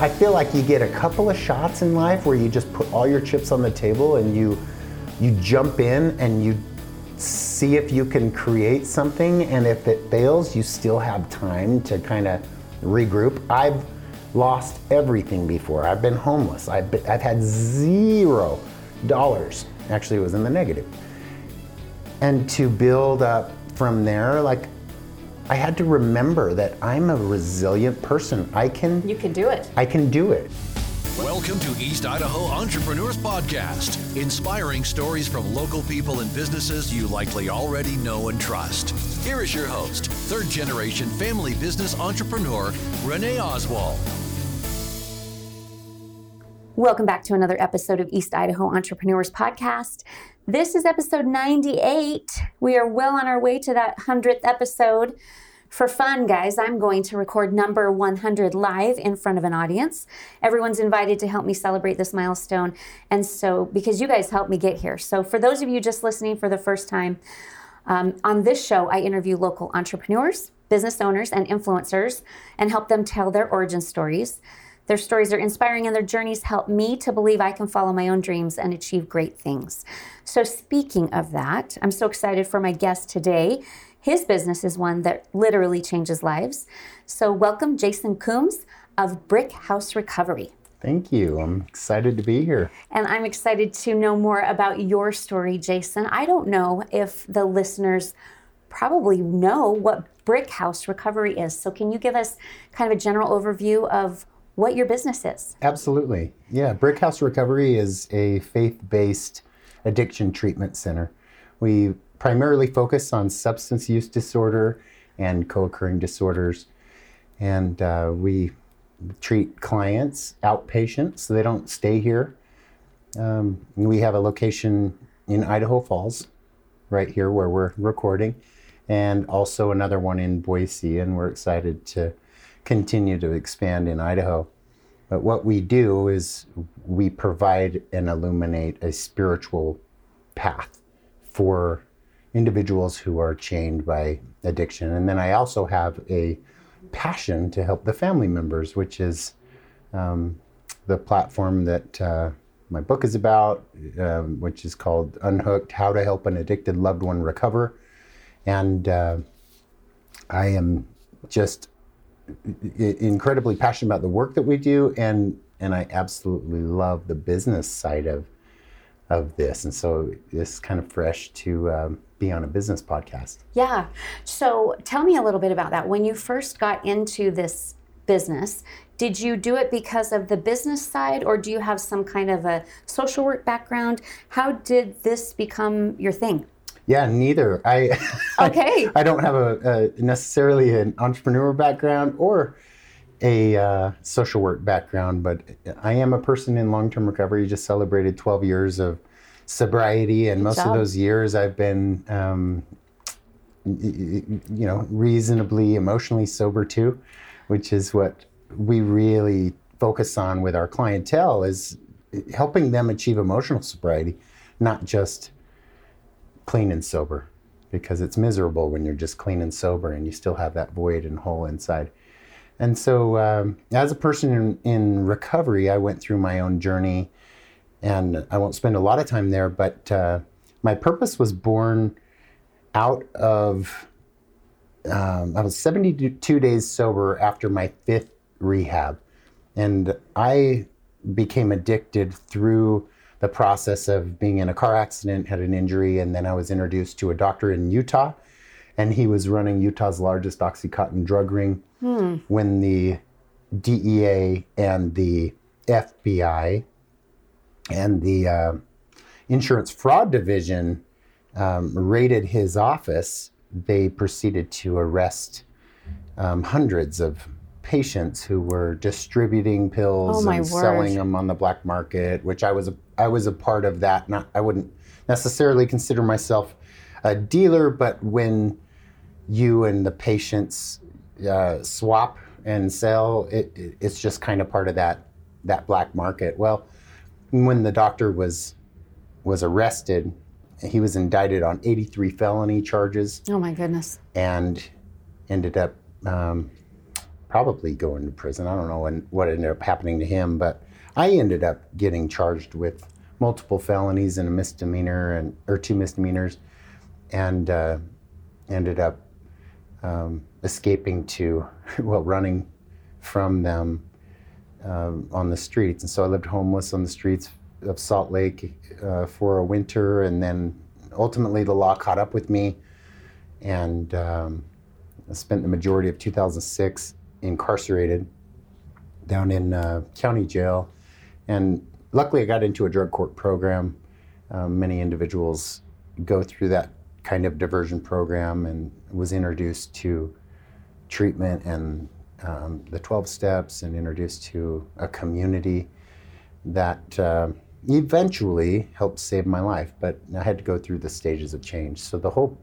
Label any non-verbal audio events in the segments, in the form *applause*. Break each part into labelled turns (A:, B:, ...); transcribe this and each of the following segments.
A: I feel like you get a couple of shots in life where you just put all your chips on the table and you you jump in and you see if you can create something and if it fails you still have time to kind of regroup. I've lost everything before. I've been homeless. I've, been, I've had zero dollars. Actually, it was in the negative. And to build up from there, like I had to remember that I'm a resilient person. I can
B: You can do it.
A: I can do it.
C: Welcome to East Idaho Entrepreneurs Podcast, inspiring stories from local people and businesses you likely already know and trust. Here is your host, third generation family business entrepreneur, Renee Oswald.
B: Welcome back to another episode of East Idaho Entrepreneurs Podcast. This is episode 98. We are well on our way to that 100th episode. For fun, guys, I'm going to record number 100 live in front of an audience. Everyone's invited to help me celebrate this milestone. And so, because you guys helped me get here. So, for those of you just listening for the first time, um, on this show, I interview local entrepreneurs, business owners, and influencers and help them tell their origin stories. Their stories are inspiring and their journeys help me to believe I can follow my own dreams and achieve great things. So, speaking of that, I'm so excited for my guest today. His business is one that literally changes lives. So, welcome Jason Coombs of Brick House Recovery.
A: Thank you. I'm excited to be here.
B: And I'm excited to know more about your story, Jason. I don't know if the listeners probably know what Brick House Recovery is. So, can you give us kind of a general overview of what your business is?
A: Absolutely. Yeah, Brick House Recovery is a faith based addiction treatment center. We primarily focus on substance use disorder and co occurring disorders. And uh, we treat clients outpatient, so they don't stay here. Um, we have a location in Idaho Falls, right here where we're recording, and also another one in Boise, and we're excited to continue to expand in Idaho. But what we do is we provide and illuminate a spiritual path for individuals who are chained by addiction. And then I also have a passion to help the family members, which is um, the platform that uh, my book is about, um, which is called Unhooked How to Help an Addicted Loved One Recover. And uh, I am just incredibly passionate about the work that we do, and, and I absolutely love the business side of, of this. And so it's kind of fresh to um, be on a business podcast.
B: Yeah. So tell me a little bit about that. When you first got into this business, did you do it because of the business side or do you have some kind of a social work background? How did this become your thing?
A: Yeah, neither. I *laughs*
B: okay.
A: I, I don't have a, a, necessarily an entrepreneur background or a uh, social work background, but I am a person in long-term recovery. Just celebrated 12 years of sobriety, and
B: Good
A: most
B: job.
A: of those years I've been, um, you know, reasonably emotionally sober too, which is what we really focus on with our clientele is helping them achieve emotional sobriety, not just clean and sober, because it's miserable when you're just clean and sober and you still have that void and hole inside. And so, um, as a person in, in recovery, I went through my own journey and I won't spend a lot of time there, but uh, my purpose was born out of um, I was 72 days sober after my fifth rehab, and I became addicted through the process of being in a car accident, had an injury, and then I was introduced to a doctor in Utah, and he was running Utah's largest OxyContin drug ring. When the DEA and the FBI and the uh, insurance fraud division um, raided his office, they proceeded to arrest um, hundreds of patients who were distributing pills
B: Oh,
A: and selling them on the black market. Which I was a, I was a part of that. Not I wouldn't necessarily consider myself a dealer, but when you and the patients uh, swap and sell, it, it- it's just kind of part of that that black market. Well, when the doctor was was arrested, he was indicted on 83 felony charges
B: Oh my goodness.
A: and ended up um, probably going to prison. I don't know when, what ended up happening to him, but I ended up getting charged with multiple felonies and a misdemeanor and or two misdemeanors, and uh, ended up um, escaping to *laughs* well running from them um, on the streets. And so I lived homeless on the streets of Salt Lake uh, for a winter, and then ultimately the law caught up with me, and um, I spent the majority of 2006 incarcerated down in uh, county jail, and luckily I got into a drug court program. Um, many individuals go through that kind of diversion program, and was introduced to treatment and um, the 12 steps, and introduced to a community that. Uh, eventually helped save my life, but I had to go through the stages of change. So the whole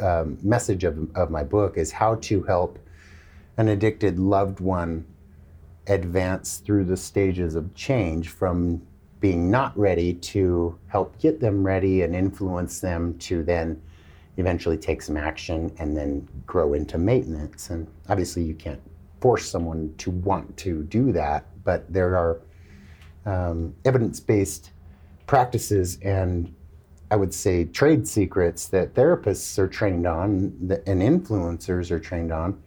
A: um, message of, of my book is how to help an addicted loved one advance through the stages of change from being not ready to help get them ready and influence them to then eventually take some action and then grow into maintenance. And obviously, you can't force someone to want to do that, but there are um, evidence based practices and I would say trade secrets that therapists are trained on and influencers are trained on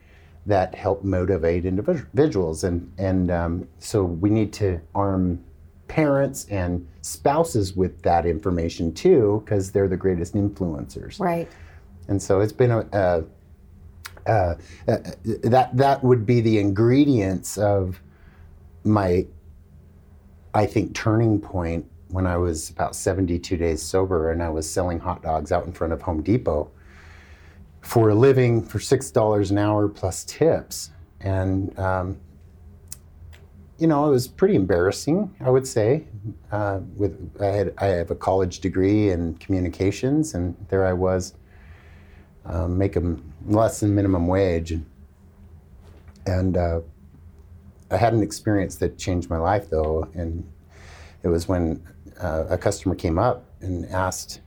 A: that help motivate individuals. And, and um, so we need to arm parents and spouses with that information too, because they're the greatest influencers.
B: Right.
A: And so it's been a, a, that that would be the ingredients of my I think, turning point when I was about 72 days sober and I was selling hot dogs out in front of Home Depot for a living for $6 an hour plus tips. And, um, you know, it was pretty embarrassing, I would say. Uh, with I, had, I have a college degree in communications, and there I was um, making less than minimum wage. And, and uh, I had an experience that changed my life though, and it was when uh, a customer came up and asked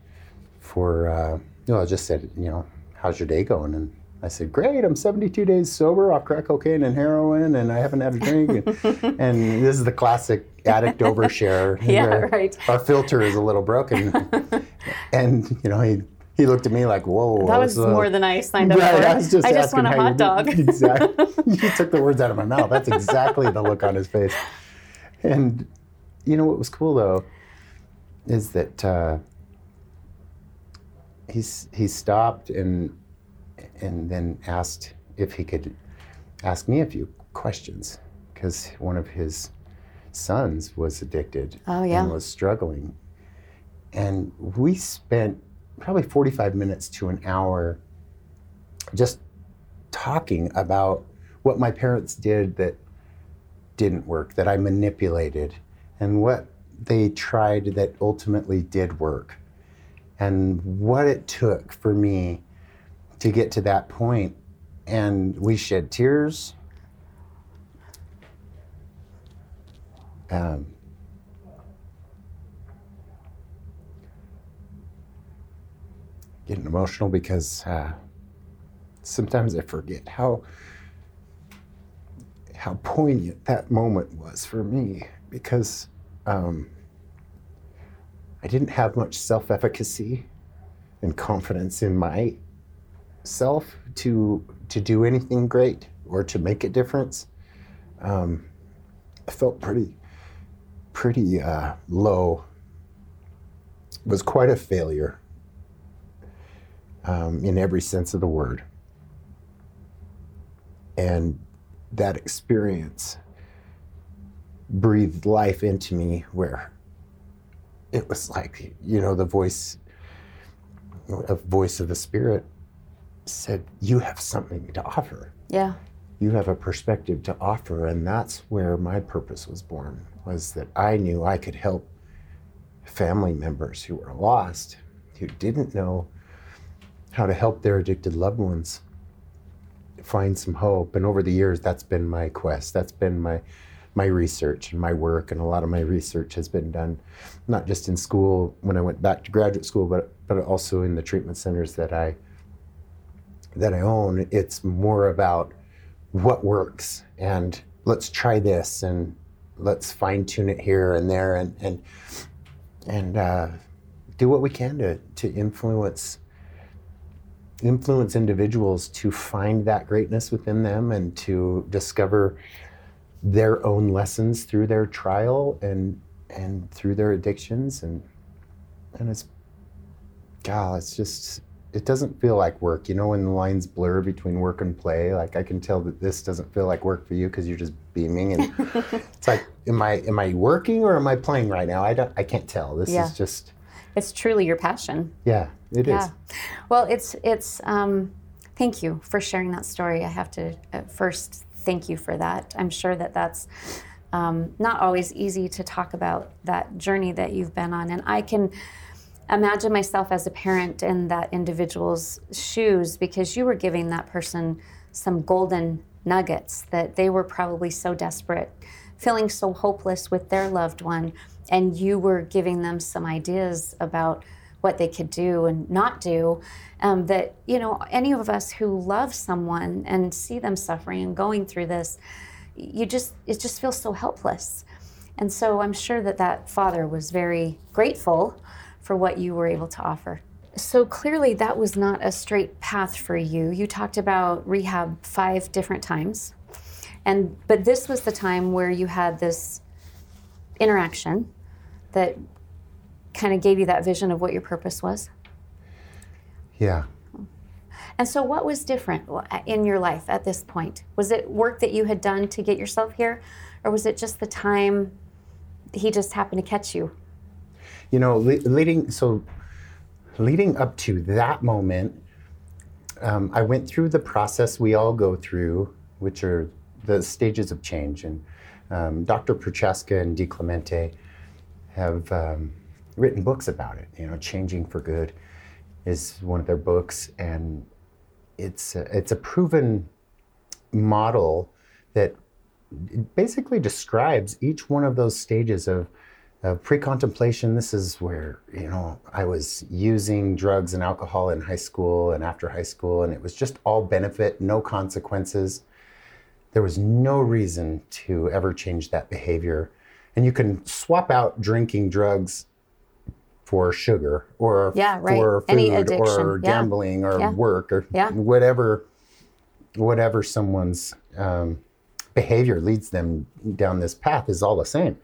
A: for, you know, I just said, you know, how's your day going? And I said, great, I'm 72 days sober off crack cocaine and heroin, and I haven't had a drink. and, *laughs* and this is the classic addict overshare. *laughs*
B: yeah, right.
A: Our filter is a little broken. *laughs* and, you know, he he looked at me like, "Whoa."
B: That was uh, more than I signed up right, for. I, was just, I just want a hot dog.
A: exactly. he took the words out of my mouth. That's exactly the look on his face. And you know what was cool though is that uh, he's he stopped and and then asked if he could ask me a few questions because one of his sons was addicted
B: oh, yeah.
A: and was struggling. And we spent probably 45 minutes to an hour just talking about what my parents did that didn't work, that I manipulated, and what they tried that ultimately did work, and what it took for me to get to that. And we shed tears. Um, getting emotional because uh, sometimes I forget how how poignant that moment was for me because um, I didn't have much self-efficacy and confidence in my self to to do anything great or to make a difference. Um, I felt pretty pretty uh, low. Was quite a failure um, in every sense of the word. And that experience breathed life into me where it was like, you know, the voice, a voice of the Spirit said, You have something to offer.
B: Yeah.
A: You have a perspective to offer. And that's where my purpose was born, was that I knew I could help family members who were lost, who didn't know how to help their addicted loved ones find some hope. And over the years, that's been my quest. That's been my my research and my work. And a lot of my research has been done not just in school when I went back to graduate school, but but also in the treatment centers that I that I own. It's more about what works and let's try this and let's fine tune it here and there and and and uh, do what we can to to influence influence individuals to find that greatness within them and to discover their own lessons through their trial and and through their addictions and and it's God, it's just it doesn't feel like work. You know, when the lines blur between work and play, like I can tell that this doesn't feel like work for you because you're just beaming, and *laughs* it's like, am I am I working or am I playing right now? I don't, I can't tell. This
B: Yeah.
A: is just,
B: It's truly your passion.
A: yeah, it is.
B: Yeah. Well, it's it's. Um, thank you for sharing that story. I have to uh, first thank you for that. I'm sure that that's um, not always easy to talk about that journey that you've been on, and I can imagine myself as a parent in that individual's shoes because you were giving that person some golden nuggets that they were probably so desperate, feeling so hopeless with their loved one, and you were giving them some ideas about what they could do and not do. Um, that you know, any of us who love someone and see them suffering and going through this, you just it just feels so helpless. And so I'm sure that that father was very grateful for what you were able to offer. So clearly, that was not a straight path for you. You talked about rehab five different times, and but this was the time where you had this interaction that kind of gave you that vision of what your purpose was.
A: Yeah.
B: And so, what was different uh, in your life at this point? Was it work that you had done to get yourself here, or was it just the time he just happened to catch you?
A: You know, le- leading so leading up to that moment, um, I went through the process we all go through, which are the stages of change. And um, Dr. Prochaska and Di Clemente have um, written books about it. You know, Changing for Good is one of their books, and it's a, it's a proven model that basically describes each one of those stages of, of pre-contemplation. This is where you know I was using drugs and alcohol in high school and after high school, and it was just all benefit, no consequences. There was no reason to ever change that behavior, and you can swap out drinking drugs for sugar or
B: Yeah, right.
A: for food
B: Any
A: or
B: addiction. Yeah.
A: gambling or
B: Yeah.
A: work or
B: Yeah.
A: whatever whatever someone's um, behavior leads them down this path is all the same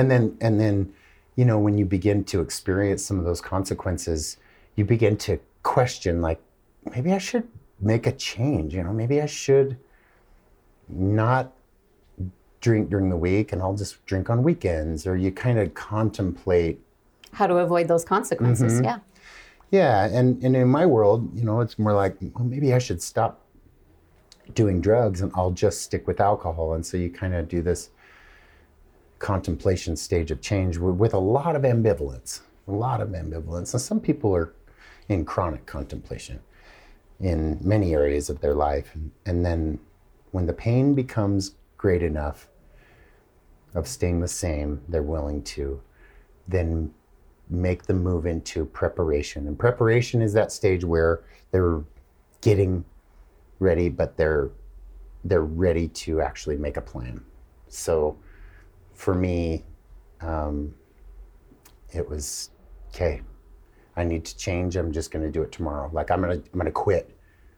A: and then and then you know when you begin to experience some of those consequences you begin to question like maybe i should make a change you know maybe i should not drink during the week and i'll just drink on weekends or you kind of contemplate
B: How to avoid those consequences?
A: Mm-hmm.
B: Yeah.
A: yeah, and, and in my world, you know, it's more like, well, maybe I should stop doing drugs and I'll just stick with alcohol. And so you kind of do this contemplation stage of change with, a lot of ambivalence, a lot of ambivalence. And some people are in chronic contemplation in many areas of their life. And then when the pain becomes great enough of staying the same, they're willing to then make the move into preparation. And preparation is that stage where they're getting ready, but they're they're ready to actually make a plan. So for me, um, it was okay. I need to change. I'm just going to do it tomorrow. Like I'm gonna I'm gonna quit.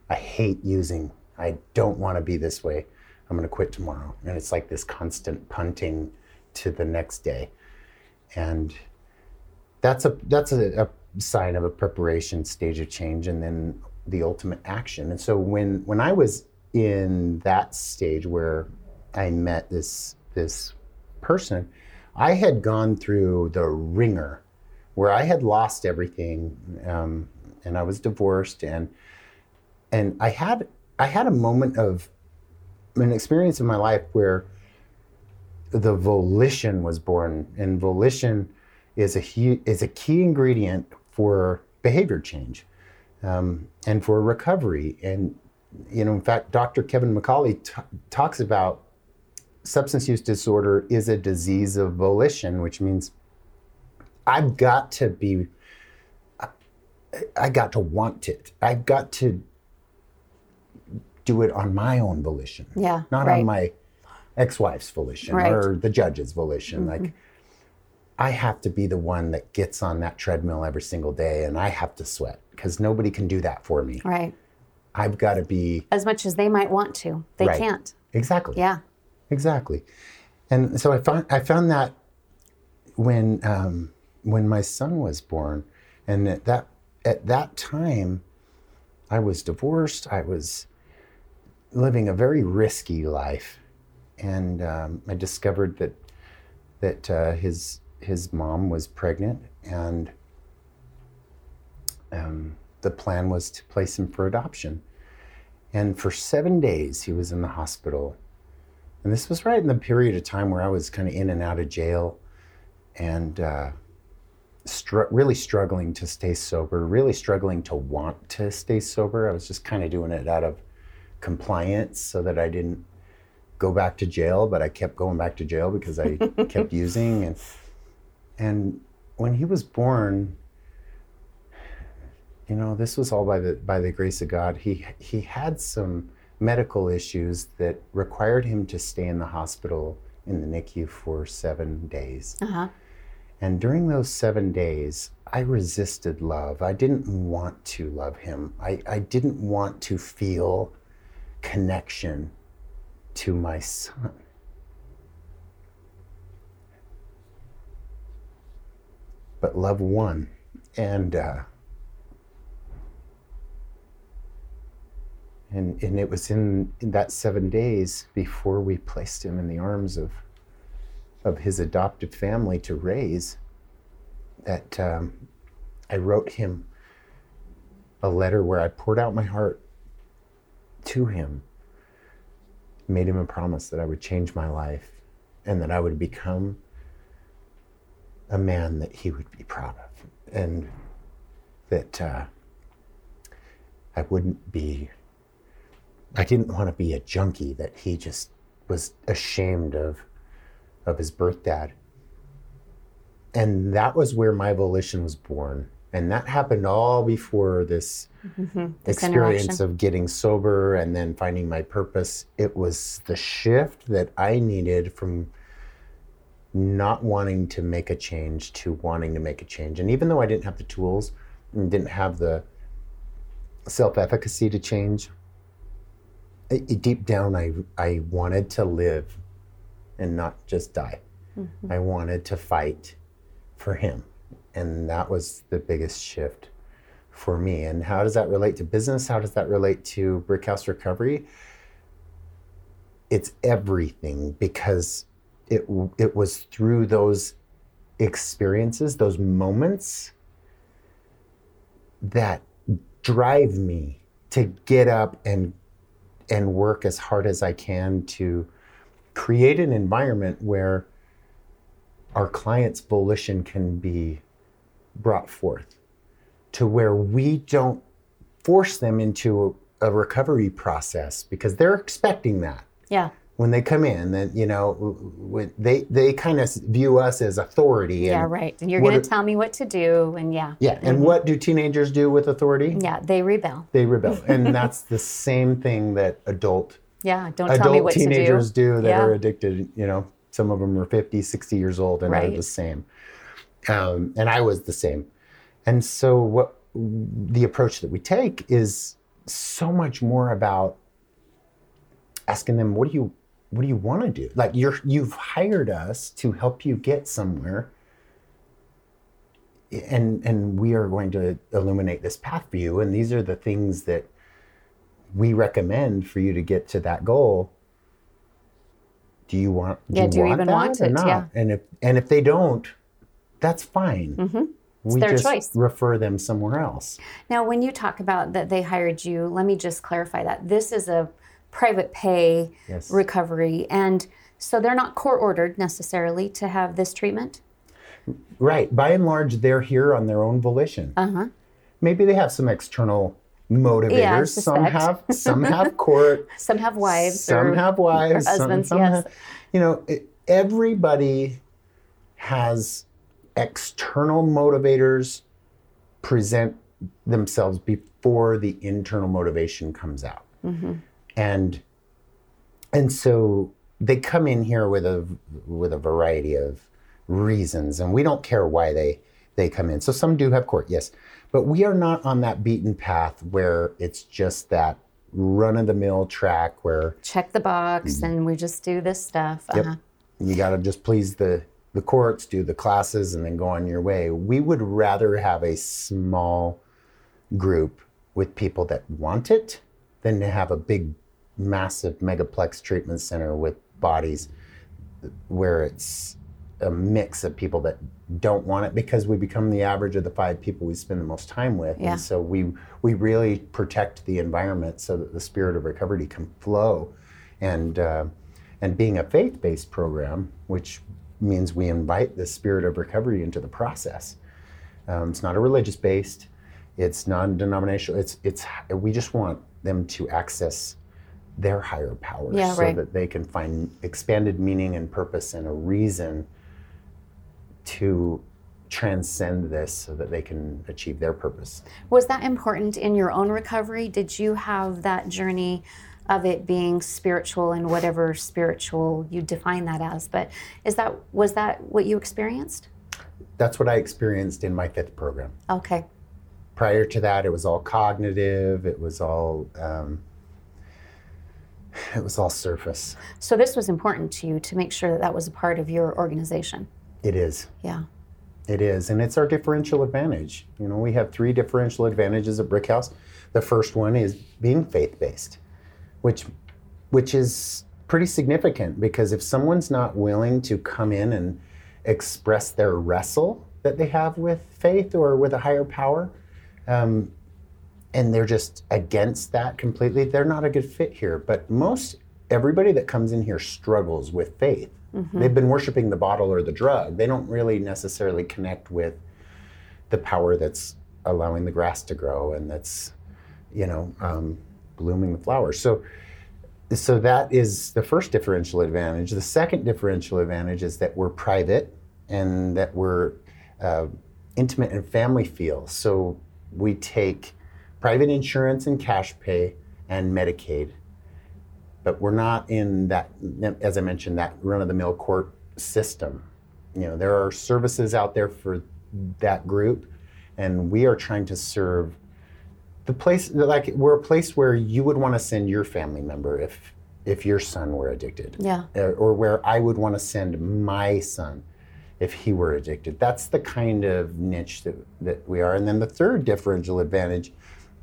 A: I hate using. I don't want to be this way. I'm going to quit tomorrow. And it's like this constant punting to the next day. And that's a that's a, a sign of a preparation stage of change and then the ultimate action and so when when i was in that stage where i met this this person i had gone through the ringer where i had lost everything um, and i was divorced and and i had i had a moment of an experience in my life where the volition was born and volition is a is a key ingredient for behavior change um, and for recovery. And you know, in fact, Dr. Kevin McCauley t- talks about substance use disorder is a disease of volition, which means I've got to be, I- I got to want it. I've got to do it on my own volition.
B: Yeah,
A: Not
B: right.
A: on my ex-wife's volition
B: Right.
A: or the judge's volition. Mm-hmm. Like I have to be the one that gets on that treadmill every single day and I have to sweat because nobody can do that for me.
B: Right.
A: I've got to be
B: As much as they might want to, they
A: Right.
B: can't.
A: exactly.
B: Yeah.
A: Exactly. And so I found I found that when um, when my son was born, and at that at that time, I was divorced. I was living a very risky life, and um, I discovered that that uh, his his mom was pregnant, and um, the plan was to place him for adoption. And for seven days, he was in the hospital. And this was right in the period of time where I was kind of in and out of jail and uh, str- really struggling to stay sober, really struggling to want to stay sober. I was just kind of doing it out of compliance so that I didn't go back to jail, but I kept going back to jail because I *laughs* kept using. And, and when he was born, you know, this was all by the by the grace of God. He he had some medical issues that required him to stay in the hospital in the NICU for seven days.
B: Uh huh.
A: And during those seven days, I resisted love. I didn't want to love him. I, I didn't want to feel connection to my son. But love won. And uh, and and it was in, in that seven days before we placed him in the arms of of his adopted family to raise that um, I wrote him a letter where I poured out my heart to him, made him a promise that I would change my life and that I would become a man that he would be proud of, and that uh, I wouldn't be, I didn't want to be a junkie that he just was ashamed of of his birth dad. And that was where my volition was born. And that happened all before this, mm-hmm.
B: This
A: experience of getting sober and then finding my purpose. It was the shift that I needed from not wanting to make a change to wanting to make a change. And even though I didn't have the tools and didn't have the self efficacy to change, deep down, I, I wanted to live and not just die. Mm-hmm. I wanted to fight for him. And that was the biggest shift for me. And how does that relate to business? How does that relate to Brickhouse Recovery? It's everything because it it was through those experiences, those moments that drive me to get up and and work as hard as I can to create an environment where our client's volition can be brought forth to where we don't force them into a recovery process because they're expecting that
B: Yeah.
A: When they come in that you know they they kind of view us as authority
B: Yeah, right. And you're going to tell me what to do. And yeah.
A: yeah and what do teenagers do with authority
B: Yeah, they rebel.
A: they rebel *laughs* and that's the same thing that adult
B: Yeah, don't tell me what
A: teenagers
B: to do.
A: do, that
B: yeah.
A: are addicted. You know, some of them are 50, 60 years old and are the same. Um, and I was the same. And so, what the approach that we take is so much more about asking them, "What do you, what do you want to do? Like you're, you've hired us to help you get somewhere." And and we are going to illuminate this path for you. And these are the things that we recommend for you to get to that goal. Do you want? Do
B: Yeah,
A: you
B: do you
A: want
B: even
A: that
B: want
A: or
B: it?
A: not?
B: Yeah.
A: And if and if they don't, that's fine. Mm-hmm. We
B: their
A: just
B: choice.
A: refer them somewhere else.
B: Now, when you talk about that they hired you, let me just clarify that this is a private pay
A: Yes.
B: recovery, and so they're not court ordered necessarily to have this treatment.
A: Right. By and large, they're here on their own volition.
B: Uh huh.
A: Maybe they have some external motivators. some
B: suspect.
A: have some *laughs* have court.
B: Some have wives.
A: some have wives.
B: or
A: some-
B: husbands.
A: some
B: yes.
A: have- you know, it, everybody has external motivators present themselves before the internal motivation comes out.
B: Mm-hmm.
A: And and so they come in here with a with a variety of reasons, and we don't care why they they come in. So some do have court, yes, but we are not on that beaten path where it's just that run of the mill track where
B: Check the box and we just do this stuff.
A: Mm-hmm. Yep.
B: Uh-huh.
A: you got to just please the the courts, do the classes, and then go on your way. We would rather have a small group with people that want it than to have a big, massive megaplex treatment center with bodies where it's a mix of people that don't want it because we become the average of the five people we spend the most time with.
B: Yeah.
A: And so we we really protect the environment so that the spirit of recovery can flow. And uh, and being a faith-based program, which means we invite the spirit of recovery into the process. Um, it's not a religious-based. It's non-denominational. It's it's we just want them to access their higher power
B: Yeah,
A: so
B: right.
A: that they can find expanded meaning and purpose and a reason to transcend this so that they can achieve their purpose.
B: Was that important in your own recovery? Did you have that journey of it being spiritual and whatever spiritual you define that as? But is that was that what you experienced?
A: That's what I experienced in my fifth program.
B: Okay.
A: Prior to that, it was all cognitive. It was all um, *laughs* it was all surface.
B: So this was important to you to make sure that that was a part of your organization.
A: It is.
B: Yeah.
A: It is, and it's our differential advantage. You know, we have three differential advantages at Brick House. The first one is being faith-based, which which is pretty significant because if someone's not willing to come in and express their wrestle that they have with faith or with a higher power, um, and they're just against that completely, they're not a good fit here. But most everybody that comes in here struggles with faith. They've been worshiping the bottle or the drug. They don't really necessarily connect with the power that's allowing the grass to grow and that's, you know, um, blooming the flowers. So, so that is the first differential advantage. The second differential advantage is that we're private and that we're uh, intimate and family feel. So we take private insurance and cash pay and Medicaid, but we're not in that, as I mentioned, that run-of-the-mill court system. You know, there are services out there for that group, and we are trying to serve the place like we're a place where you would want to send your family member if if your son were addicted
B: Yeah.
A: or, or where i would want to send my son if he were addicted that's the kind of niche that, that we are and then the third differential advantage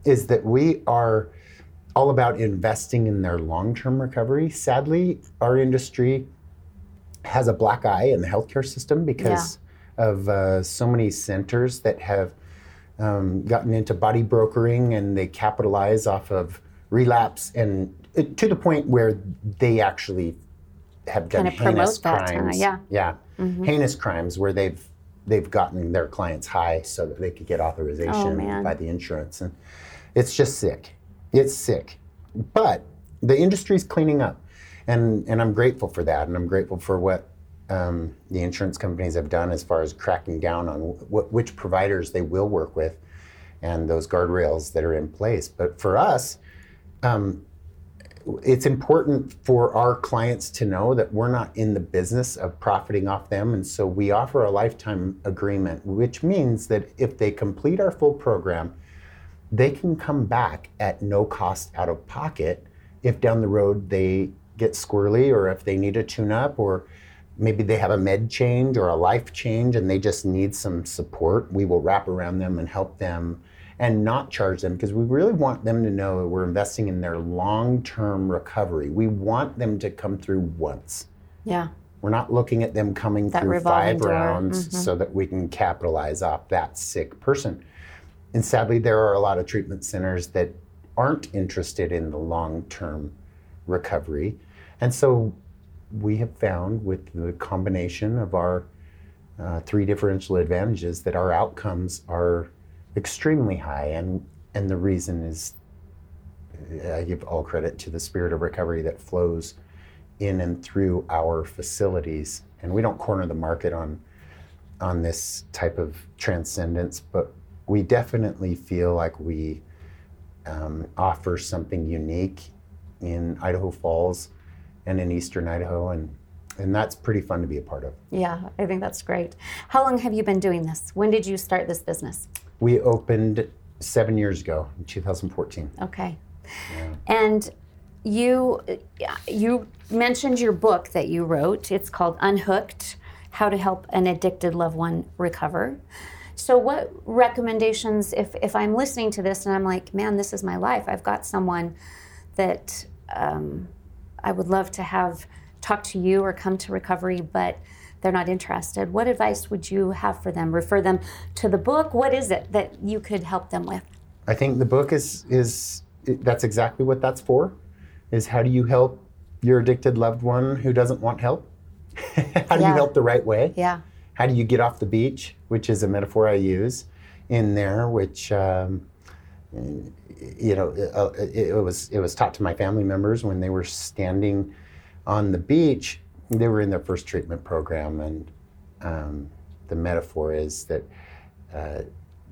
A: is that we are all about investing in their long-term recovery. Sadly our industry has a black eye in the healthcare system because of uh, so many centers that have um, gotten into body brokering and they capitalize off of relapse and it, to the point where they actually have done heinous
B: uh,
A: crimes.
B: yeah.
A: yeah, heinous crimes where they've they've gotten their clients high so that they could get authorization
B: Oh,
A: by the insurance, and it's just sick. It's sick, but the industry's cleaning up, and and I'm grateful for that, and I'm grateful for what um, the insurance companies have done as far as cracking down on wh- which providers they will work with, and those guardrails that are in place. But for us, um, it's important for our clients to know that we're not in the business of profiting off them. And so we offer a lifetime agreement, which means that if they complete our full program, they can come back at no cost out of pocket if down the road they get squirrely or if they need a tune up or maybe they have a med change or a life change and they just need some support. We will wrap around them and help them and not charge them because we really want them to know that we're investing in their long term recovery. We want them to come through once.
B: Yeah.
A: We're not looking at them coming
B: That
A: through five
B: door.
A: rounds mm-hmm. so that we can capitalize off that sick person. And sadly, there are a lot of treatment centers that aren't interested in the long term recovery. And so we have found with the combination of our uh, three differential advantages that our outcomes are extremely high. And, and the reason is I give all credit to the spirit of recovery that flows in and through our facilities. And we don't corner the market on on this type of transcendence, but we definitely feel like we um, offer something unique in Idaho Falls and in eastern Idaho, and and that's pretty fun to be a part of.
B: Yeah, I think that's great. How long have you been doing this? When did you start this business?
A: We opened seven years ago in 2014.
B: Okay. And you you mentioned your book that you wrote. It's called Unhooked: How to Help an Addicted Loved One Recover. So what recommendations if if I'm listening to this and I'm like, man, this is my life. I've got someone that um, I would love to have talk to you or come to recovery, but they're not interested. What advice would you have for them? Refer them to the book. What is it that you could help them with?
A: I think the book is is that's exactly what that's for. Is how do you help your addicted loved one who doesn't want help? *laughs* how do
B: Yeah.
A: you help the right way?
B: Yeah.
A: How do you get off the beach, which is a metaphor I use in there, which um, you know uh, it, it was it was taught to my family members when they were standing on the beach. They were in their first treatment program, and um, the metaphor is that uh,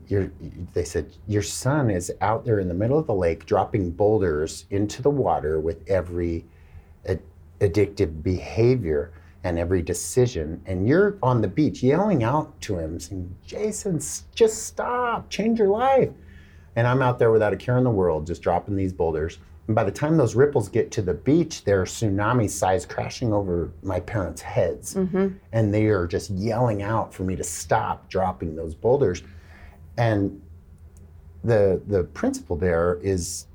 A: your, they said your son is out there in the middle of the lake dropping boulders into the water with every ad- addictive behavior and every decision and you're on the beach yelling out to him saying jason just stop change your life. And i'm out there without a care in the world just dropping these boulders. And by the time those ripples get to the beach they're tsunami size crashing over my parents heads. Mm-hmm. And they are just yelling out for me to stop dropping those boulders. And the the principle there is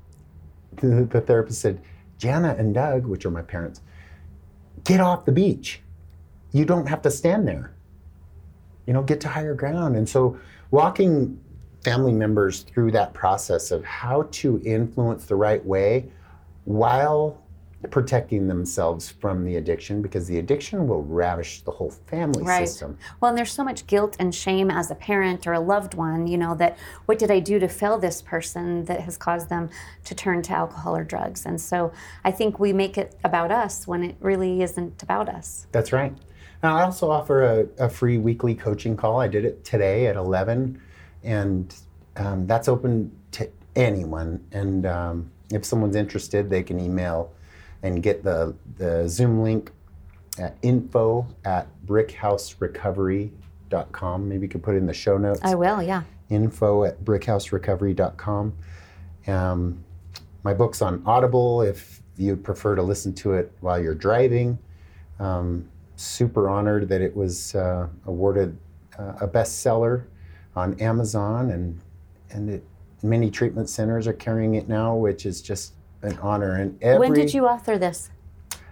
A: the, the therapist said, Jana and Doug, which are my parents, get off the beach. You don't have to stand there. You know, get to higher ground. And so walking family members through that process of how to influence the right way while protecting themselves from the addiction because the addiction will ravish the whole family
B: Right.
A: system.
B: Well, and there's so much guilt and shame as a parent or a loved one, you know, that what did I do to fail this person that has caused them to turn to alcohol or drugs? And so I think we make it about us when it really isn't about us.
A: That's right. Now, I also offer a, a free weekly coaching call. I did it today at 11, and um, that's open to anyone. And um, if someone's interested, they can email and get the, the Zoom link at info at brickhouserecovery.com. Maybe you could put it in the show notes
B: I will, yeah.
A: info at brickhouserecovery.com. Um, my book's on Audible if you'd prefer to listen to it while you're driving. Um, super honored that it was uh, awarded uh, a bestseller on Amazon, and and it, many treatment centers are carrying it now, which is just an honor. And every
B: when did you author this?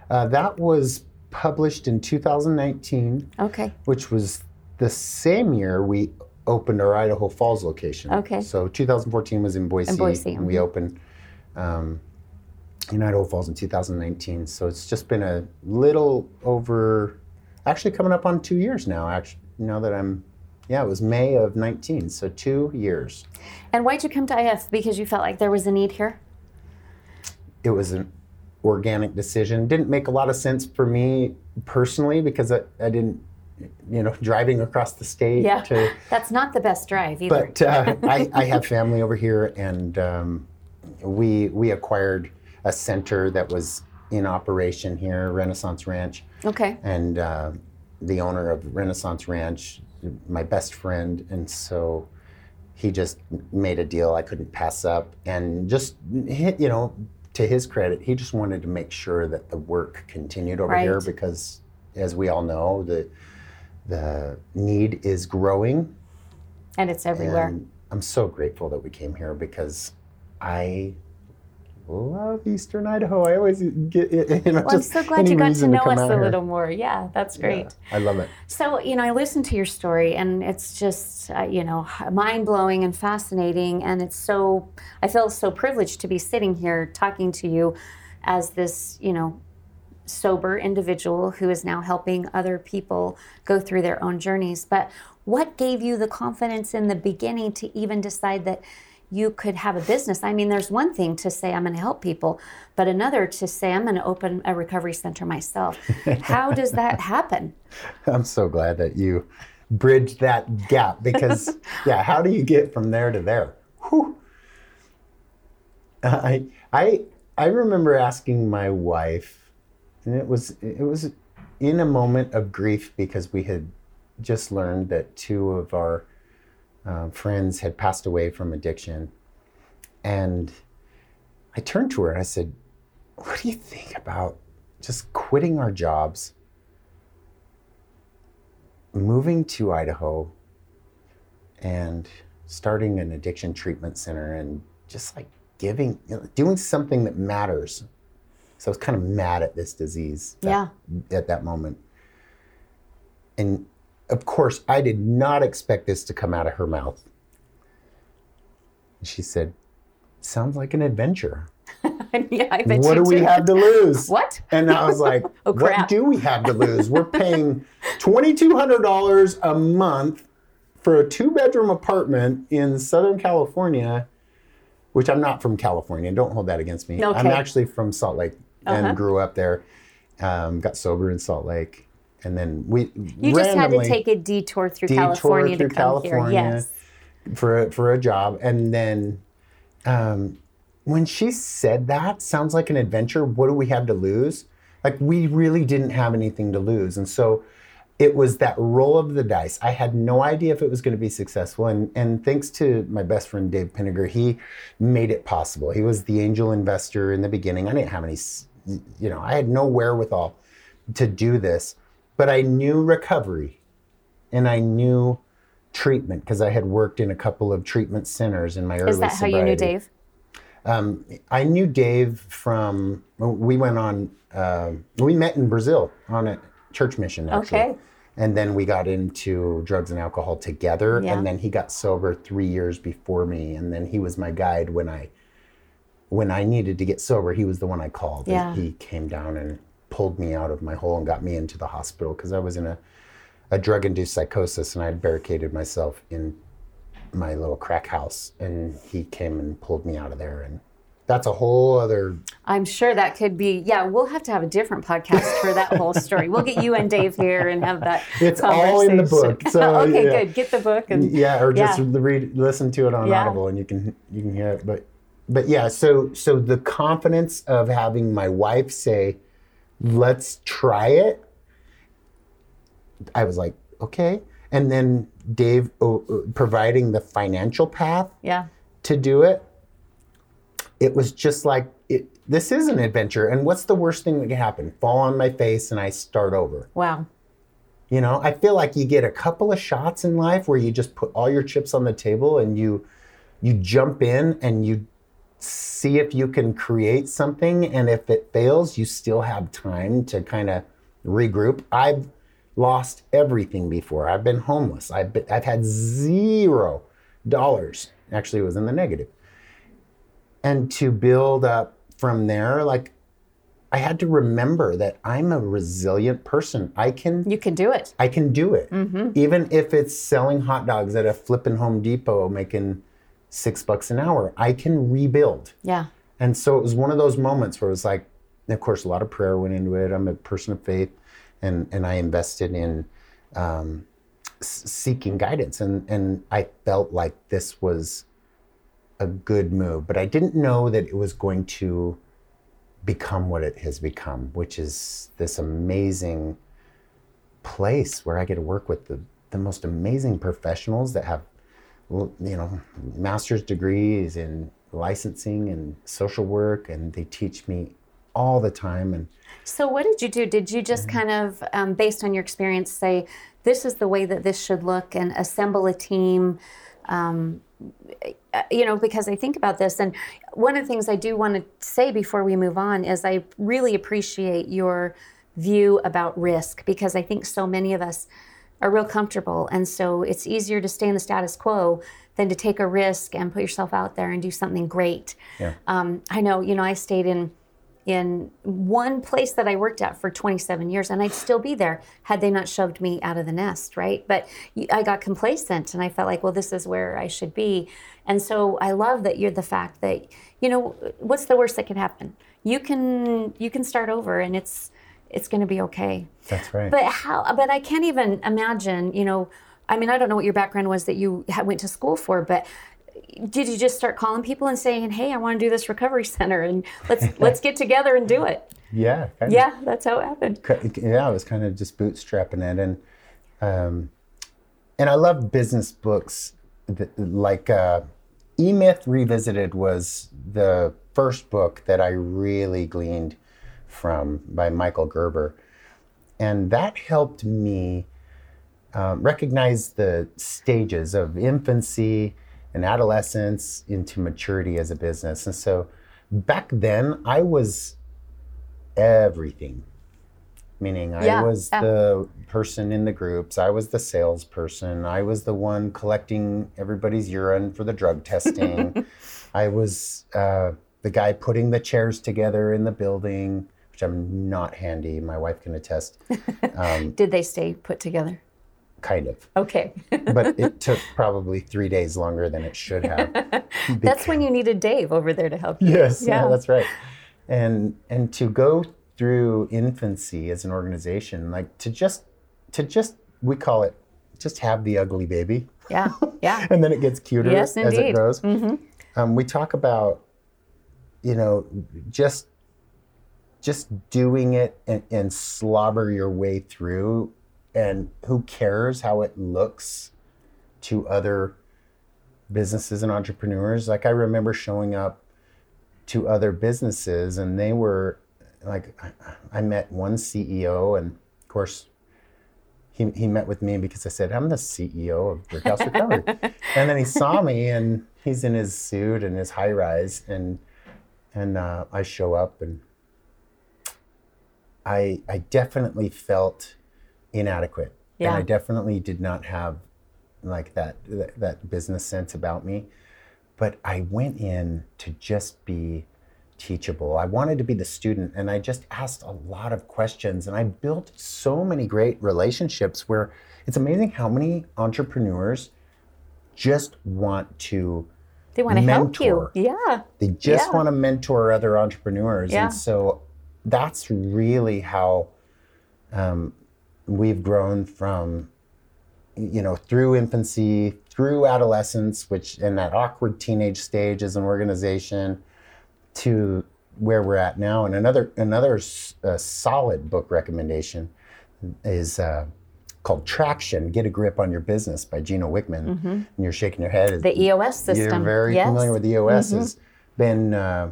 A: uh, that was published in 2019
B: Okay.
A: which was the same year we opened our Idaho Falls location.
B: Okay.
A: So 2014 was in Boise,
B: In Boise,
A: and we opened um, in Idaho Falls in 2019. So it's just been a little over, actually coming up on two years now. Actually, now that I'm, yeah, it was May of 19, so two years.
B: And why'd you come to IF? Because you felt like there was a need here?
A: It was an organic decision. Didn't make a lot of sense for me personally because I, I didn't, you know, driving across the state
B: Yeah.
A: to *laughs*
B: That's not the best drive either.
A: but uh, I, I have family over here, and um, we we acquired a center that was in operation here, Renaissance Ranch,
B: okay.
A: and uh, the owner of Renaissance Ranch, my best friend, and so he just made a deal I couldn't pass up, and just hit, you know. To his credit, he just wanted to make sure that the work continued over here because, as we all know, the the need is growing
B: And it's everywhere.
A: and I'm so grateful that we came here because I love Eastern Idaho. I always get, you know,
B: well, I'm so glad you got to know
A: come
B: us a little more. Yeah, that's great.
A: Yeah, I love it.
B: So, you know, I listened to your story and it's just, uh, you know, mind blowing and fascinating. And it's so, I feel so privileged to be sitting here talking to you as this, you know, sober individual who is now helping other people go through their own journeys. But what gave you the confidence in the beginning to even decide that you could have a business? I mean, there's one thing to say, I'm going to help people, but another to say, I'm going to open a recovery center myself. How does that *laughs* happen?
A: I'm so glad that you bridged that gap because, *laughs* yeah, how do you get from there to there? Whew. I, I, I remember asking my wife, and it was it was in a moment of grief because we had just learned that two of our uh, friends had passed away from addiction, and I turned to her and I said, "What do you think about just quitting our jobs, moving to Idaho, and starting an addiction treatment center, and just like giving, you know, doing something that matters?" So I was kind of mad at this disease that- at that moment. And of course, I did not expect this to come out of her mouth. And she said, Sounds like an adventure. *laughs*
B: yeah, I bet
A: What do we
B: did.
A: have to lose? *laughs*
B: What?
A: And I was like, *laughs*
B: Oh,
A: What do we have to lose? We're paying $2,200 a month for a two bedroom apartment in Southern California, which I'm not from California. Don't hold that against me. I'm actually from Salt Lake and
B: Uh-huh.
A: grew up there. Um, got sober in Salt Lake. And then we
B: You just had to take a detour through
A: Detour
B: California
A: through
B: to come
A: California.
B: here. Yes.
A: for a, for a job. And then um, when she said that sounds like an adventure what do we have to lose? Like we really didn't have anything to lose. And so it was that roll of the dice. I had no idea if it was going to be successful. And and thanks to my best friend dave pinniger he made it possible. He was the angel investor in the beginning. I didn't have any you know i had no wherewithal to do this but i knew recovery and i knew treatment because I had worked in a couple of treatment centers in my early
B: Is that how you knew. Dave?
A: Um, I knew Dave from we went on uh, we met in Brazil on a church mission actually.
B: Okay.
A: And then we got into drugs and alcohol together
B: Yeah.
A: and then he got sober 3 years before me and then he was my guide when I when I needed to get sober, he was the one I called.
B: Yeah.
A: He came down and pulled me out of my hole and got me into the hospital because I was in a a drug induced psychosis and I had barricaded myself in my little crack house and he came and pulled me out of there and that's a whole other
B: I'm sure that could be. Yeah, we'll have to have a different podcast for that whole story. We'll get you and Dave here and have that. *laughs*
A: It's all in the book, so, *laughs*
B: okay,
A: yeah.
B: good. Get the book and
A: yeah or just
B: Yeah.
A: read listen to it on
B: Yeah.
A: audible and you can you can hear it but but yeah so so the confidence of having my wife say let's try it. I was like okay. And then dave uh, uh, providing the financial path
B: yeah,
A: to do it it was just like it, this is an adventure. And what's the worst thing that can happen? Fall on my face and i start over.
B: Wow.
A: you know, I feel like you get a couple of shots in life where you just put all your chips on the table and you you jump in and you see if you can create something and if it fails, you still have time to kind of regroup. I've lost everything before. I've been homeless. I've been, I've had zero dollars. Actually, it was in the negative. And to build up from there, like I had to remember that I'm a resilient person. I can
B: You can do it.
A: I can do it.
B: Mm-hmm.
A: Even if it's selling hot dogs at a flipping Home Depot making six bucks an hour, I can rebuild.
B: Yeah.
A: And so it was one of those moments where it was like, of course, a lot of prayer went into it. I'm a person of faith, and and I invested in um, s- seeking guidance, and and I felt like this was a good move, but I didn't know that it was going to become what it has become, which is this amazing place where I get to work with the, the most amazing professionals that have, you know, master's degrees in licensing and social work, and they teach me all the time. And
B: So, what did you do? Did you just
A: Mm-hmm.
B: kind of, um, based on your experience, say, this is the way that this should look and assemble a team? Um, uh, you know, because I think about this, and one of the things I do want to say before we move on is I really appreciate your view about risk because I think so many of us are real comfortable. And so it's easier to stay in the status quo than to take a risk and put yourself out there and do something great.
A: Yeah.
B: Um, I know, you know, I stayed in in one place that I worked at for 27 years, and I'd still be there had they not shoved me out of the nest, right? But I got complacent, and I felt like, well, this is where I should be. And so I love that you're the fact that, you know, what's the worst that can happen? You can you can start over, and it's it's going to be okay.
A: that's right.
B: But how? But I can't even imagine. You know, I mean, I don't know what your background was that you went to school for, but did you just start calling people and saying, "Hey, I want to do this recovery *laughs* center, and let's *laughs* let's get together and do it"?
A: Yeah. kind of.
B: Yeah, that's how it happened.
A: Yeah, I was kind of just bootstrapping it, and um, and I love business books. That, like uh, E Myth Revisited was the first book that I really gleaned from by Michael Gerber, and that helped me um, recognize the stages of infancy and adolescence into maturity as a business. And so back then, I was everything. Meaning,
B: Yeah,
A: I was
B: yeah.
A: the person in the groups, I was the salesperson, I was the one collecting everybody's urine for the drug testing, *laughs* I was uh, the guy putting the chairs together in the building, which I'm not handy. My wife can attest. *laughs* Um,
B: Did they stay put together?
A: kind of.
B: Okay. *laughs*
A: But it took probably three days longer than it should have. *laughs*
B: that's when you needed Dave over there to help you.
A: Yes, yeah.
B: Yeah.
A: that's right. And and to go through infancy as an organization, like to just to just we call it just have the ugly baby,
B: Yeah. Yeah.
A: and then it gets cuter
B: Yes,
A: as it grows. Um, we talk about you know just just doing it and, and slobber your way through, and who cares how it looks to other businesses and entrepreneurs. Like I remember showing up to other businesses and they were like I- I met one CEO and of course he, he met with me because I said I'm the CEO of Brickhouse Recovery *laughs* and then he saw me and he's in his suit and his high rise and and uh, I show up and I I definitely felt inadequate and I definitely did not have like that that, that business sense about me but I went in to just be teachable. I wanted to be the student and I just asked a lot of questions and I built so many great relationships where it's amazing how many entrepreneurs just want to
B: They want to help you. Yeah.
A: they just
B: Yeah.
A: want to mentor other entrepreneurs
B: Yeah.
A: and so that's really how um, we've grown from you know through infancy through adolescence which in that awkward teenage stage as an organization to where we're at now and another another uh, solid book recommendation is uh, called traction get a grip on your business by gino wickman and you're shaking your head
B: The EOS system.
A: you're very
B: yes. Mm-hmm.
A: familiar with EOS. Has been uh,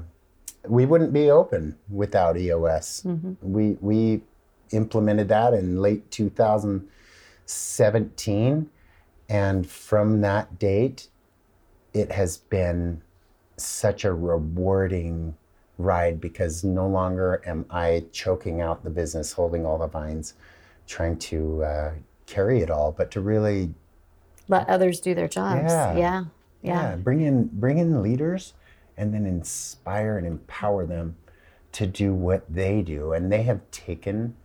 A: we wouldn't be open without EOS.
B: Mm-hmm.
A: We we implemented that in late 2017, and from that date, it has been such a rewarding ride because no longer am I choking out the business, holding all the vines, trying to uh, carry it all, but to really
B: Let others do their jobs.
A: Yeah.
B: Yeah. Yeah.
A: yeah, bring in bring in leaders and then inspire and empower them to do what they do and they have taken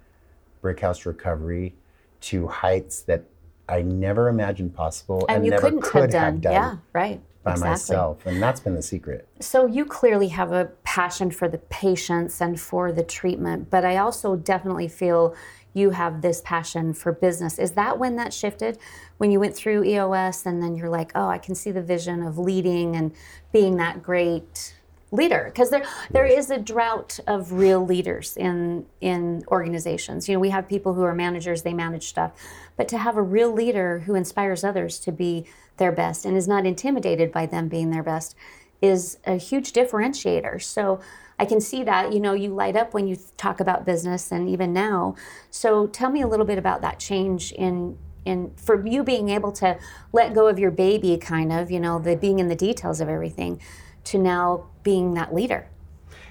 A: brickhouse recovery to heights that i never imagined possible
B: And,
A: and,
B: you
A: never
B: couldn't
A: could
B: have done. Yeah. Right.
A: by
B: exactly.
A: myself and that's been the secret
B: So you clearly have a passion for the patients and for the treatment, but I also definitely feel you have this passion for business. Is that when that shifted? When you went through EOS and then you're like, "Oh, I can see the vision of leading and being that great leader." Because there there is a drought of real leaders in in organizations. You know, we have people who are managers, they manage stuff, but to have a real leader who inspires others to be their best and is not intimidated by them being their best is a huge differentiator. So I can see that, you know, you light up when you talk about business and even now. So tell me a little bit about that change in in for you being able to let go of your baby kind of, you know, the being in the details of everything to now being that leader.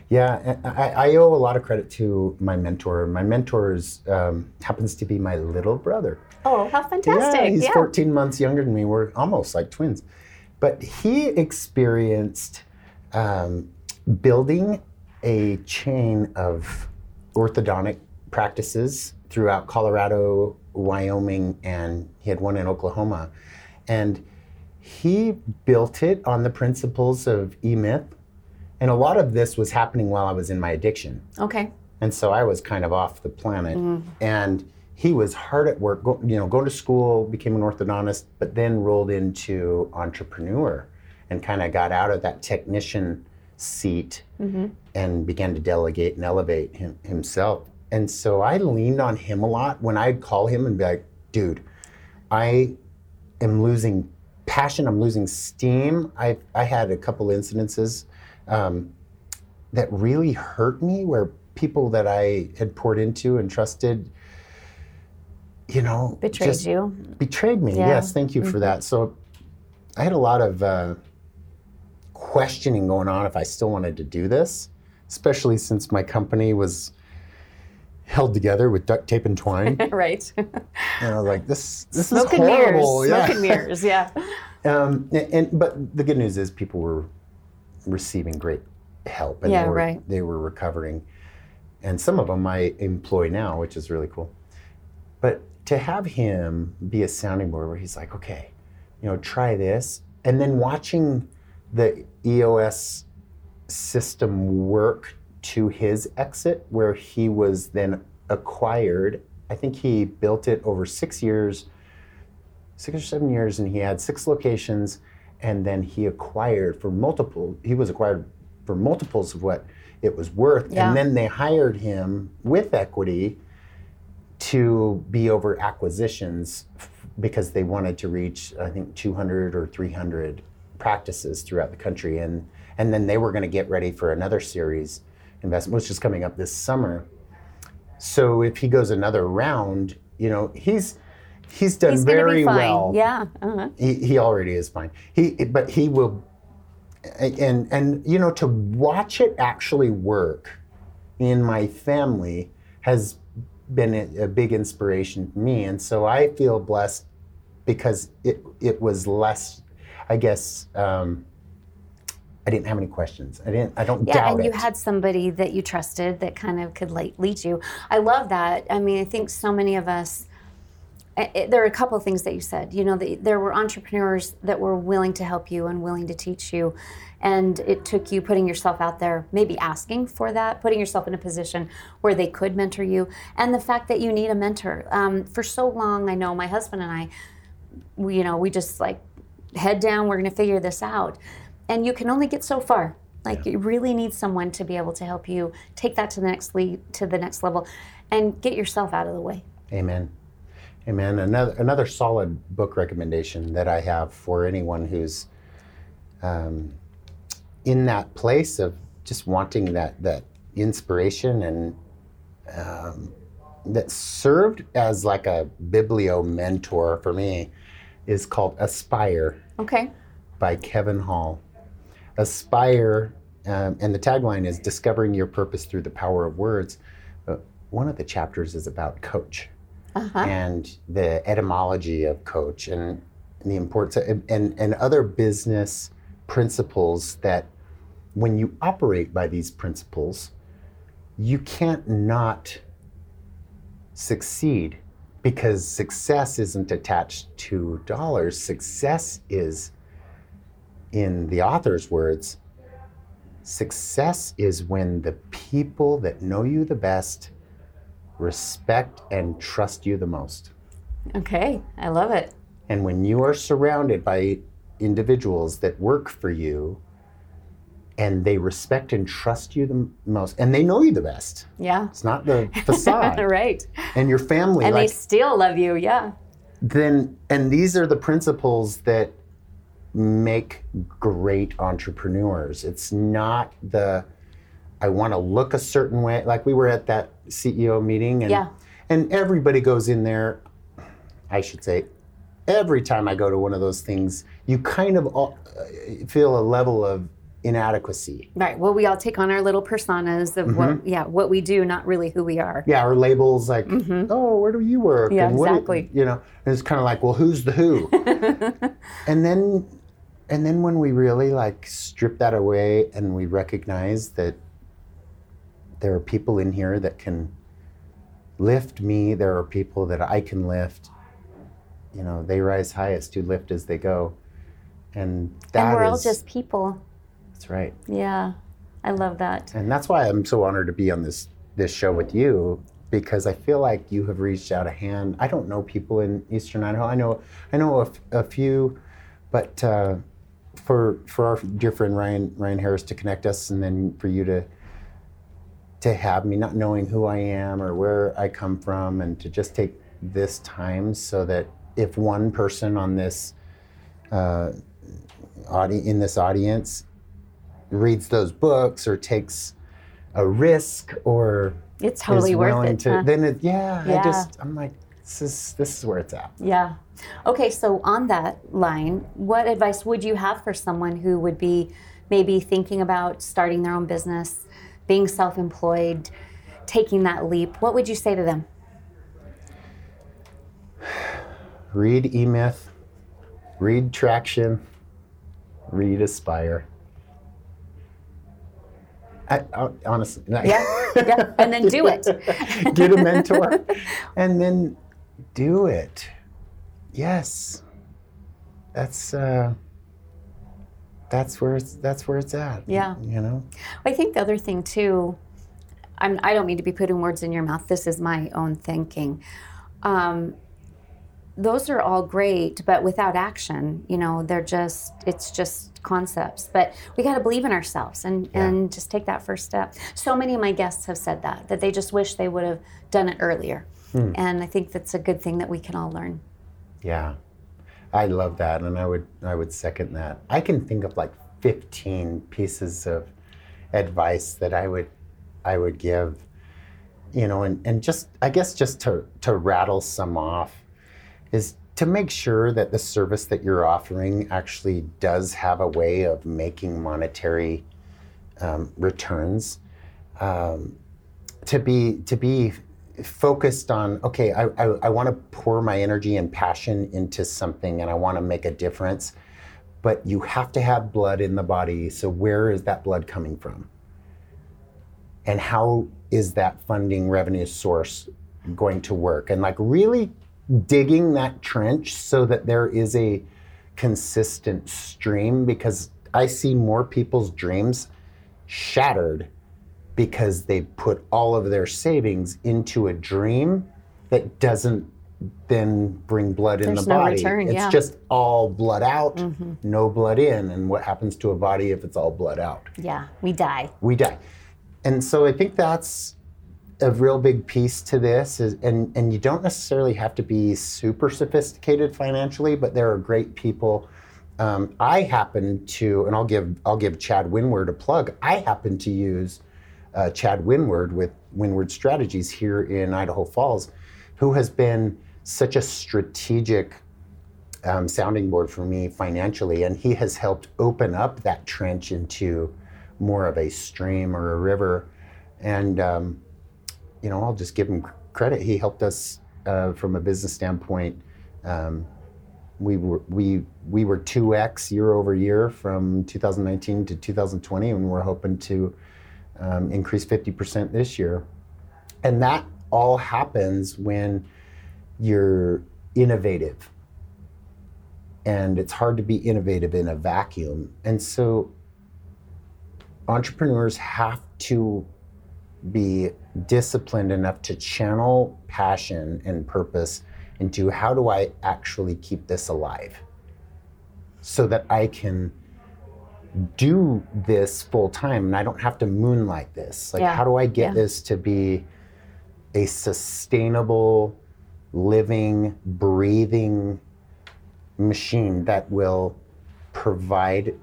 A: Yeah, I, I owe a lot of credit to my mentor. My mentor is, um, happens to be my little brother.
B: Oh, how fantastic.
A: Yeah, he's 14 months younger than me. We're almost like twins. But he experienced um, building a chain of orthodontic practices throughout Colorado, Wyoming, and he had one in Oklahoma. And he built it on the principles of E Myth. And a lot of this was happening while I was in my addiction.
B: Okay.
A: And so I was kind of off the planet.
B: Mm-hmm.
A: And he was hard at work, go, you know, going to school, became an orthodontist, but then rolled into entrepreneur. and kind of got out of that technician seat and began to delegate and elevate him, himself. And so I leaned on him a lot when I'd call him and be like, dude, I am losing passion, I'm losing steam. I, I had a couple incidences um, that really hurt me where people that I had poured into and trusted, you know,
B: Betrayed you.
A: betrayed me.
B: Yeah. Mm-hmm.
A: Yes, thank you for that. So I had a lot of uh, questioning going on if I still wanted to do this, especially since my company was held together with duct tape and twine. *laughs*
B: right.
A: and I was like, this this
B: Smoke
A: is
B: and mirrors.
A: horrible.
B: Smoke and mirrors. Yeah. *laughs*
A: Um, and, and- but the good news is people were receiving great help and
B: Yeah,
A: they, were,
B: right.
A: they were recovering. And some of them I employ now, which is really cool. But to have him be a sounding board where he's like, okay, you know, try this. And then watching the EOS system work to his exit, where he was then acquired. I think he built it over six years, six or seven years, and he had six locations. And then he acquired for multiple, he was acquired for multiples of what it was worth.
B: Yeah.
A: And then they hired him with equity to be over acquisitions f- because they wanted to reach I think 200 or 300 practices throughout the country and and then they were going to get ready for another series investment which is coming up this summer. So if he goes another round, you know, he's he's done
B: He's
A: very well.
B: Yeah. Uh-huh.
A: He, he already is fine. He but he will and and you know to watch it actually work in my family has been a, a big inspiration to me and so I feel blessed because it it was less I guess um, I didn't have any questions. I didn't I don't doubt it.
B: Yeah, and you
A: it.
B: had somebody that you trusted that kind of could like lead you. I love that. I mean, I think so many of us. I- I- there are a couple of things that you said. You know, the, there were entrepreneurs that were willing to help you and willing to teach you, and it took you putting yourself out there, maybe asking for that, putting yourself in a position where they could mentor you, and the fact that you need a mentor. Um, for so long, I know my husband and I, we, you know, we just like head down. We're going to figure this out, and you can only get so far. Like you really need someone to be able to help you take that to the next lead, to the next level, and get yourself out of the way.
A: Amen. Amen. Another another solid book recommendation that I have for anyone who's um, in that place of just wanting that that inspiration and um, that served as like a biblio mentor for me is called Aspire
B: Okay.
A: by Kevin Hall. Aspire, um, and the tagline is discovering your purpose through the power of words. Uh, one of the chapters is about coach
B: Uh-huh.
A: and the etymology of coach and the importance of, and, and other business principles that when you operate by these principles, you can't not succeed because success isn't attached to dollars. Success is, in the author's words, success is when the people that know you the best respect and trust you the most.
B: Okay. I love it.
A: And when you are surrounded by individuals that work for you and they respect and trust you the most and they know you the best.
B: Yeah.
A: It's not the *laughs* facade.
B: right.
A: And your family
B: And
A: like
B: they still love you. Yeah.
A: then and these are the principles that make great entrepreneurs. It's not the I want to look a certain way. Like we were at that CEO meeting and
B: Yeah.
A: and everybody goes in there I should say every time I go to one of those things, you kind of all, uh, feel a level of inadequacy.
B: Right. Well, we all take on our little personas of
A: Mm-hmm.
B: what, yeah, what we do, not really who we are.
A: Yeah, or labels like, oh, where do you work?
B: Mm-hmm. Yeah,
A: what do-
B: exactly.
A: you know, and it's kind of like, well, who's the who? *laughs* and then, and then when we really like strip that away and we recognize that there are people in here that can lift me, there are people that I can lift. You know, they rise highest who lift as they go, and that
B: and we're all just people.
A: That's right.
B: Yeah. I love that.
A: And that's why I'm so honored to be on this this show with you because I feel like you have reached out a hand. I don't know people in Eastern Idaho. I know I know a, f- a few, but uh, for for our dear friend Ryan Ryan Harris to connect us, and then for you to to have me not knowing who I am or where I come from, and to just take this time so that if one person on this uh, audi- in this audience reads those books or takes a risk or
B: It's totally
A: is
B: worth it.
A: to,
B: huh?
A: then it, yeah,
B: Yeah.
A: I just I'm like this is this is where it's at.
B: Yeah. Okay, so on that line, what advice would you have for someone who would be maybe thinking about starting their own business, being self employed, taking that leap? What would you say to them? *sighs*
A: Read E Myth, read Traction, read Aspire. I, I, honestly, *laughs*
B: Yeah, yeah, and then do it. *laughs*
A: get a mentor, *laughs* and then do it. Yes, that's uh, that's where it's that's where it's at.
B: Yeah.
A: you know.
B: I think the other thing too, I'm, I don't mean to be putting words in your mouth. This is my own thinking. Um, those are all great, but without action, you know, they're just it's just concepts. But we got to believe in ourselves and and just take that first step. So many of my guests have said that that they just wish they would have done it earlier, hmm. and I think that's a good thing that we can all learn.
A: Yeah, I love that, and I would I would second that. I can think of like 15 pieces of advice that I would I would give, you know, and, and just I guess just to to rattle some off is to make sure that the service that you're offering actually does have a way of making monetary um, returns. Um, to be to be focused on okay i, I, I want to pour my energy and passion into something and i want to make a difference but you have to have blood in the body so where is that blood coming from and how is that funding revenue source going to work and like really digging that trench so that there is a consistent stream because i see more people's dreams shattered because they put all of their savings into a dream that doesn't then bring blood in the
B: no
A: body.
B: return,
A: it's
B: yeah.
A: just all blood out, mm-hmm. no blood in. And what happens to a body if it's all blood out?
B: Yeah, we die.
A: We die. And so I think that's a real big piece to this is and and you don't necessarily have to be super sophisticated financially, but there are great people. Um, I happen to, and I'll give I'll give Chad Winward a plug. I happen to use uh, Chad Winward with Winward Strategies here in Idaho Falls, who has been such a strategic um, sounding board for me financially, and he has helped open up that trench into more of a stream or a river. And um, you know, I'll just give him credit. He helped us uh, from a business standpoint. Um, we were we we were two x year over year from 2019 to 2020, and we're hoping to um, increase 50% this year. And that all happens when you're innovative. And it's hard to be innovative in a vacuum. And so entrepreneurs have to be disciplined enough to channel passion and purpose into how do I actually keep this alive so that I can do this full time and I don't have to moonlight this. Like,
B: Yeah.
A: how do I get
B: Yeah.
A: this to be a sustainable, living, breathing machine that will provide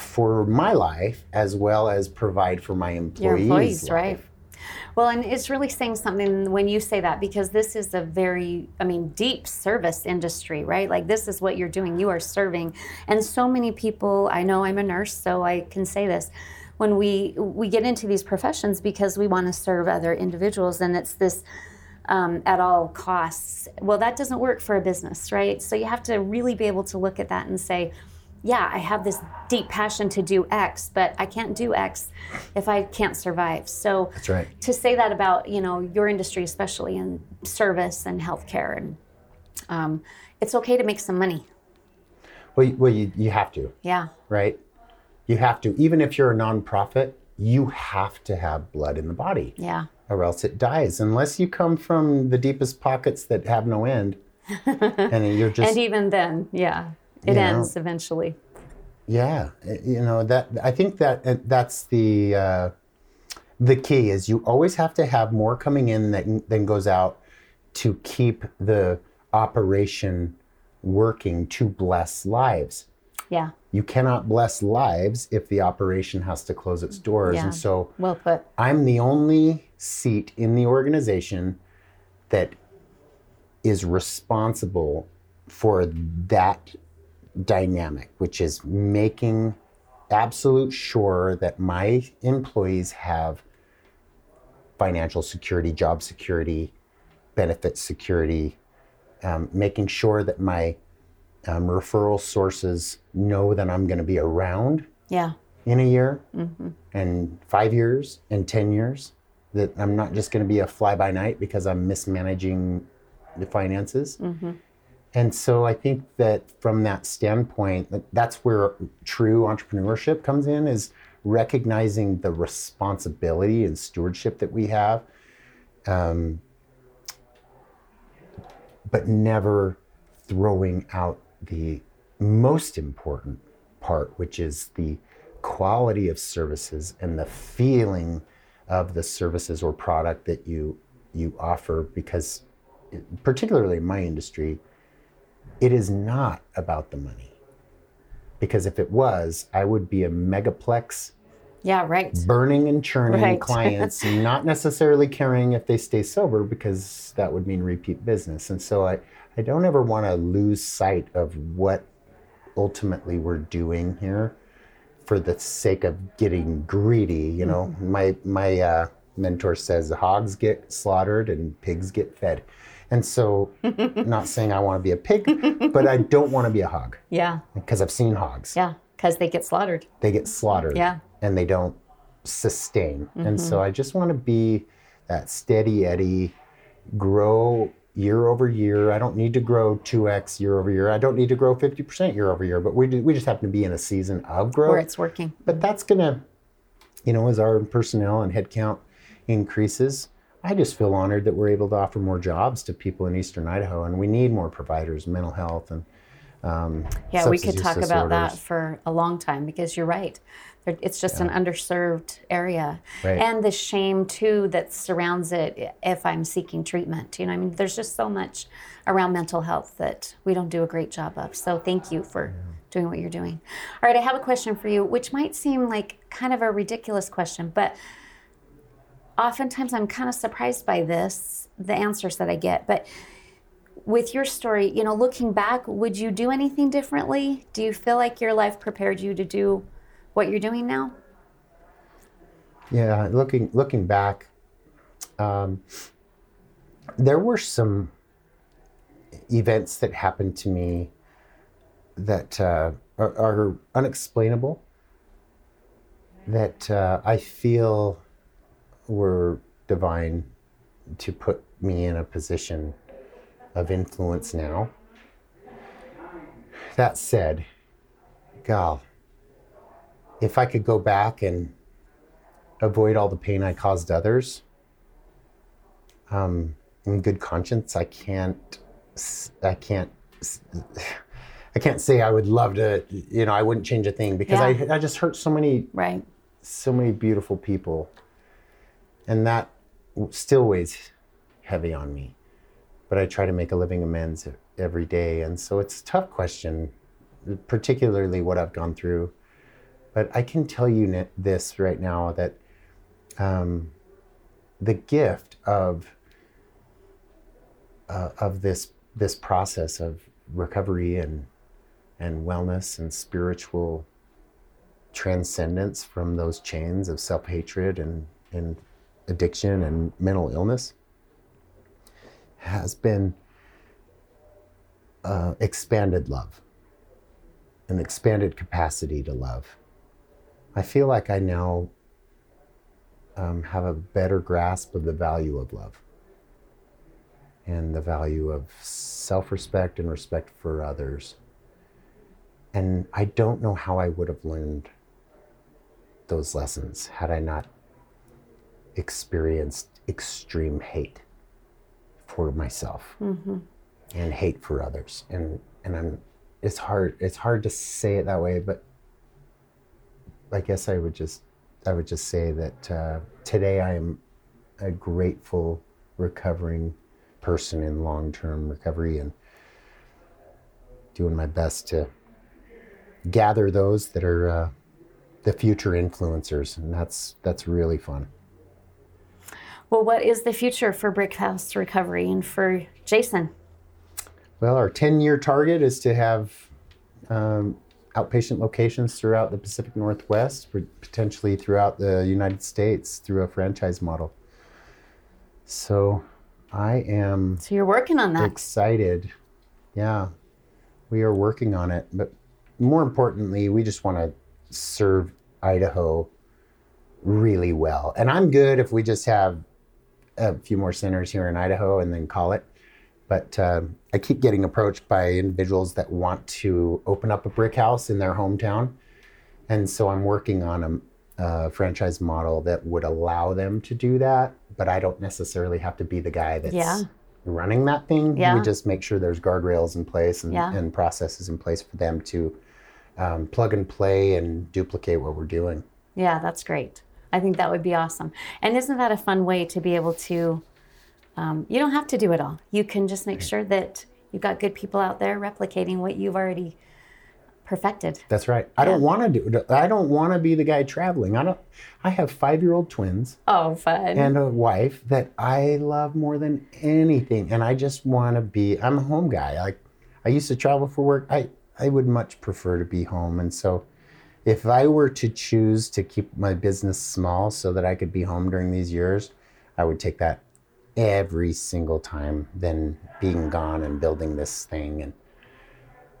A: for my life as well as provide for my employees?
B: Your employees,
A: life?
B: right? Well, and it's really saying something when you say that because this is a very, I mean, deep service industry, right? Like this is what you're doing. You are serving, and so many people. I know I'm a nurse, so I can say this. When we we get into these professions because we want to serve other individuals, and it's this um, at all costs. Well, that doesn't work for a business, right? So you have to really be able to look at that and say, yeah, I have this deep passion to do X, but I can't do X if I can't survive. So
A: That's right.
B: to say that about you know your industry, especially in service and healthcare, and um, it's okay to make some money.
A: Well, you, well you, you have to,
B: Yeah,
A: right? You have to. Even if you're a nonprofit, you have to have blood in the body.
B: yeah,
A: or else it dies unless you come from the deepest pockets that have no end *laughs* and you're just
B: and even then, yeah, it
A: You know.
B: ends eventually.
A: Yeah, you know that I think that uh, that's the uh, the key is you always have to have more coming in than, than goes out to keep the operation working to bless lives.
B: Yeah.
A: You cannot bless lives if the operation has to close its doors.
B: Yeah.
A: And so
B: Well put.
A: I'm the only seat in the organization that is responsible for that dynamic, which is making absolute sure that my employees have financial security, job security, benefit security, um, making sure that my um, referral sources know that I'm going to be around
B: Yeah.
A: in a year and five years and 10 years that i'm not just going to be a fly by night because i'm mismanaging the finances and so i think that from that standpoint that's where true entrepreneurship comes in is recognizing the responsibility and stewardship that we have um, but never throwing out the most important part, which is the quality of services and the feeling of the services or product that you you offer because particularly in my industry it is not about the money because if it was i would be a megaplex
B: Yeah, right.
A: burning and churning
B: Right. *laughs*
A: clients, not necessarily caring if they stay sober because that would mean repeat business. And so I, I don't ever want to lose sight of what ultimately we're doing here for the sake of getting greedy. You know, my my uh, mentor says hogs get slaughtered and pigs get fed. And so, *laughs* not saying I want to be a pig, but I don't want to be a hog
B: Yeah.
A: because I've seen hogs
B: Yeah. Because they get slaughtered.
A: they get slaughtered
B: Yeah.
A: and they don't sustain. And so mm-hmm. I just want to be that steady Eddie, grow year over year. I don't need to grow 2x year over year. I don't need to grow 50% year over year, but we, do, we just happen to be in a season of growth.
B: Where it's working.
A: But that's going to, you know, as our personnel and headcount increases, I just feel honored that we're able to offer more jobs to people in Eastern Idaho. And we need more providers, mental health and um,
B: Yeah, we could talk about that for a long time because you're right. It's just an underserved area.
A: Right.
B: And the shame, too, that surrounds it if I'm seeking treatment. You know, I mean, there's just so much around mental health that we don't do a great job of. So thank you for doing what you're doing. All right, I have a question for you, which might seem like kind of a ridiculous question, but oftentimes I'm kind of surprised by this, the answers that I get. But with your story, you know, looking back, would you do anything differently? Do you feel like your life prepared you to do what you're doing now?
A: Yeah, looking looking back, um, there were some events that happened to me that uh, are, are unexplainable. That uh, I feel were divine to put me in a position of influence now. That said, gal, if I could go back and avoid all the pain I caused others. Um, in good conscience, I can't. I can't. I can't say I would love to. You know, I wouldn't change a thing because I, I just hurt so many,
B: Right.
A: so many beautiful people, and that still weighs heavy on me. But I try to make a living amends every day, and so it's a tough question, particularly what I've gone through. But I can tell you this right now that um, the gift of uh, of this this process of recovery and and wellness and spiritual transcendence from those chains of self hatred and and addiction and mental illness has been uh, expanded love, an expanded capacity to love. I feel like I now um, have a better grasp of the value of love and the value of self respect and respect for others. And I don't know how I would have learned those lessons had I not experienced extreme hate for myself and hate for others. And and I'm it's hard it's hard to say it that way, but I guess I would just I would just say that uh, today I am a grateful recovering person in long-term recovery and doing my best to gather those that are uh, the future influencers, and that's that's really fun.
B: Well, what is the future for Brick House Recovery and for Jason?
A: Well, our 10 year target is to have um, outpatient locations throughout the Pacific Northwest, potentially throughout the United States through a franchise model. So I am.
B: So you're working on that.
A: Excited. Yeah, we are working on it. But more importantly, we just want to serve Idaho really well. And I'm good if we just have a few more centers here in Idaho and then call it. But uh, I keep getting approached by individuals that want to open up a brick house in their hometown. And so I'm working on a, a franchise model that would allow them to do that. But I don't necessarily have to be the guy that's yeah. running that thing. Yeah. We just make sure there's guardrails in place and, yeah. and processes in place for them to um, plug and play and duplicate what we're doing.
B: Yeah, that's great. I think that would be awesome. And isn't that a fun way to be able to um, you don't have to do it all. You can just make sure that you've got good people out there replicating what you've already perfected.
A: That's right. I don't want to do. I don't want to be the guy traveling. I don't. I have five-year-old twins.
B: Oh, fun!
A: And a wife that I love more than anything, and I just want to be. I'm a home guy. Like I used to travel for work. I I would much prefer to be home, and so if I were to choose to keep my business small so that I could be home during these years, I would take that every single time than being gone and building this thing. And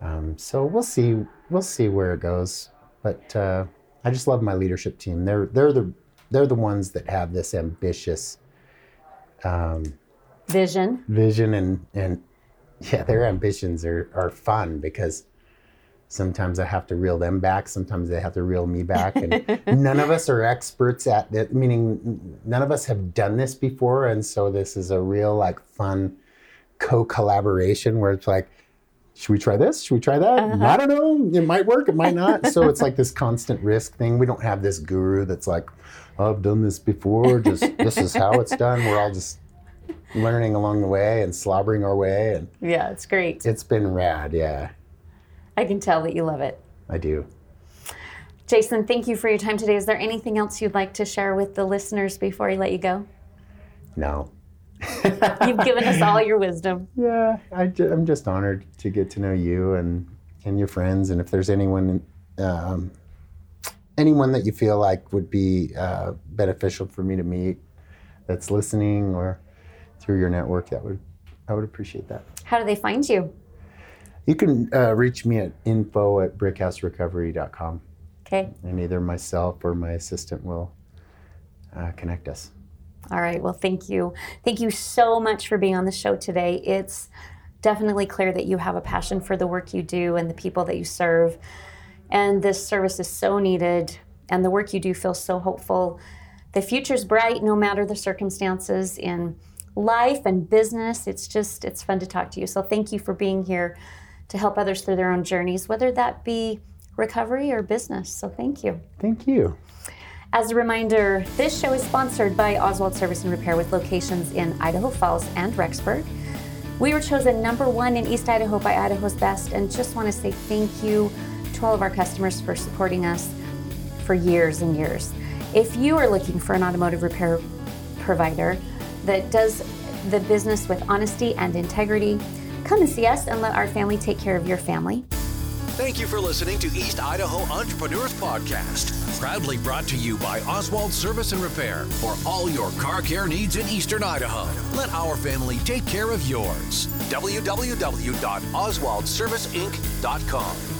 A: um, so we'll see. We'll see where it goes. But uh, I just love my leadership team. They're they're the they're the ones that have this ambitious
B: um, vision.
A: Vision and and yeah, their ambitions are are fun because Sometimes I have to reel them back. Sometimes they have to reel me back. And *laughs* none of us are experts at it, meaning none of us have done this before. And so this is a real, like, fun co collaboration where it's like, should we try this? Should we try that? Uh-huh. I don't know. It might work. It might not. so it's like *laughs* this constant risk thing. We don't have this guru that's like, oh, I've done this before. Just this is how it's done. We're all just learning along the way and slobbering our way. And
B: yeah, it's great.
A: It's been rad. Yeah.
B: I can tell that you love it.
A: I do.
B: Jason, thank you for your time today. Is there anything else you'd like to share with the listeners before I let you go?
A: No. *laughs*
B: You've given us all your wisdom.
A: Yeah, I, am just honored to get to know you and, and your friends. And if there's anyone um, anyone that you feel like would be uh, beneficial for me to meet that's listening or through your network, that would I would appreciate that.
B: How do they find you?
A: You can uh, reach me at info at brickhouserecovery.com.
B: Okay.
A: And either myself or my assistant will uh, connect us.
B: All right. Well, thank you. Thank you so much for being on the show today. It's definitely clear that you have a passion for the work you do and the people that you serve. And this service is so needed, and the work you do feels so hopeful. The future's bright no matter the circumstances in life and business. It's just, it's fun to talk to you. So thank you for being here to help others through their own journeys, whether that be recovery or business. So thank you.
A: Thank you.
B: As a reminder, this show is sponsored by Oswald Service and Repair with locations in Idaho Falls and Rexburg. We were chosen number one in East Idaho by Idaho's Best, and just want to say thank you to all of our customers for supporting us for years and years. If you are looking for an automotive repair provider that does the business with honesty and integrity, Come and see us and let our family take care of your family.
C: Thank you for listening to East Idaho Entrepreneurs Podcast. Proudly brought to you by Oswald Service and Repair for all your car care needs in Eastern Idaho. Let our family take care of yours. www.oswaldserviceinc.com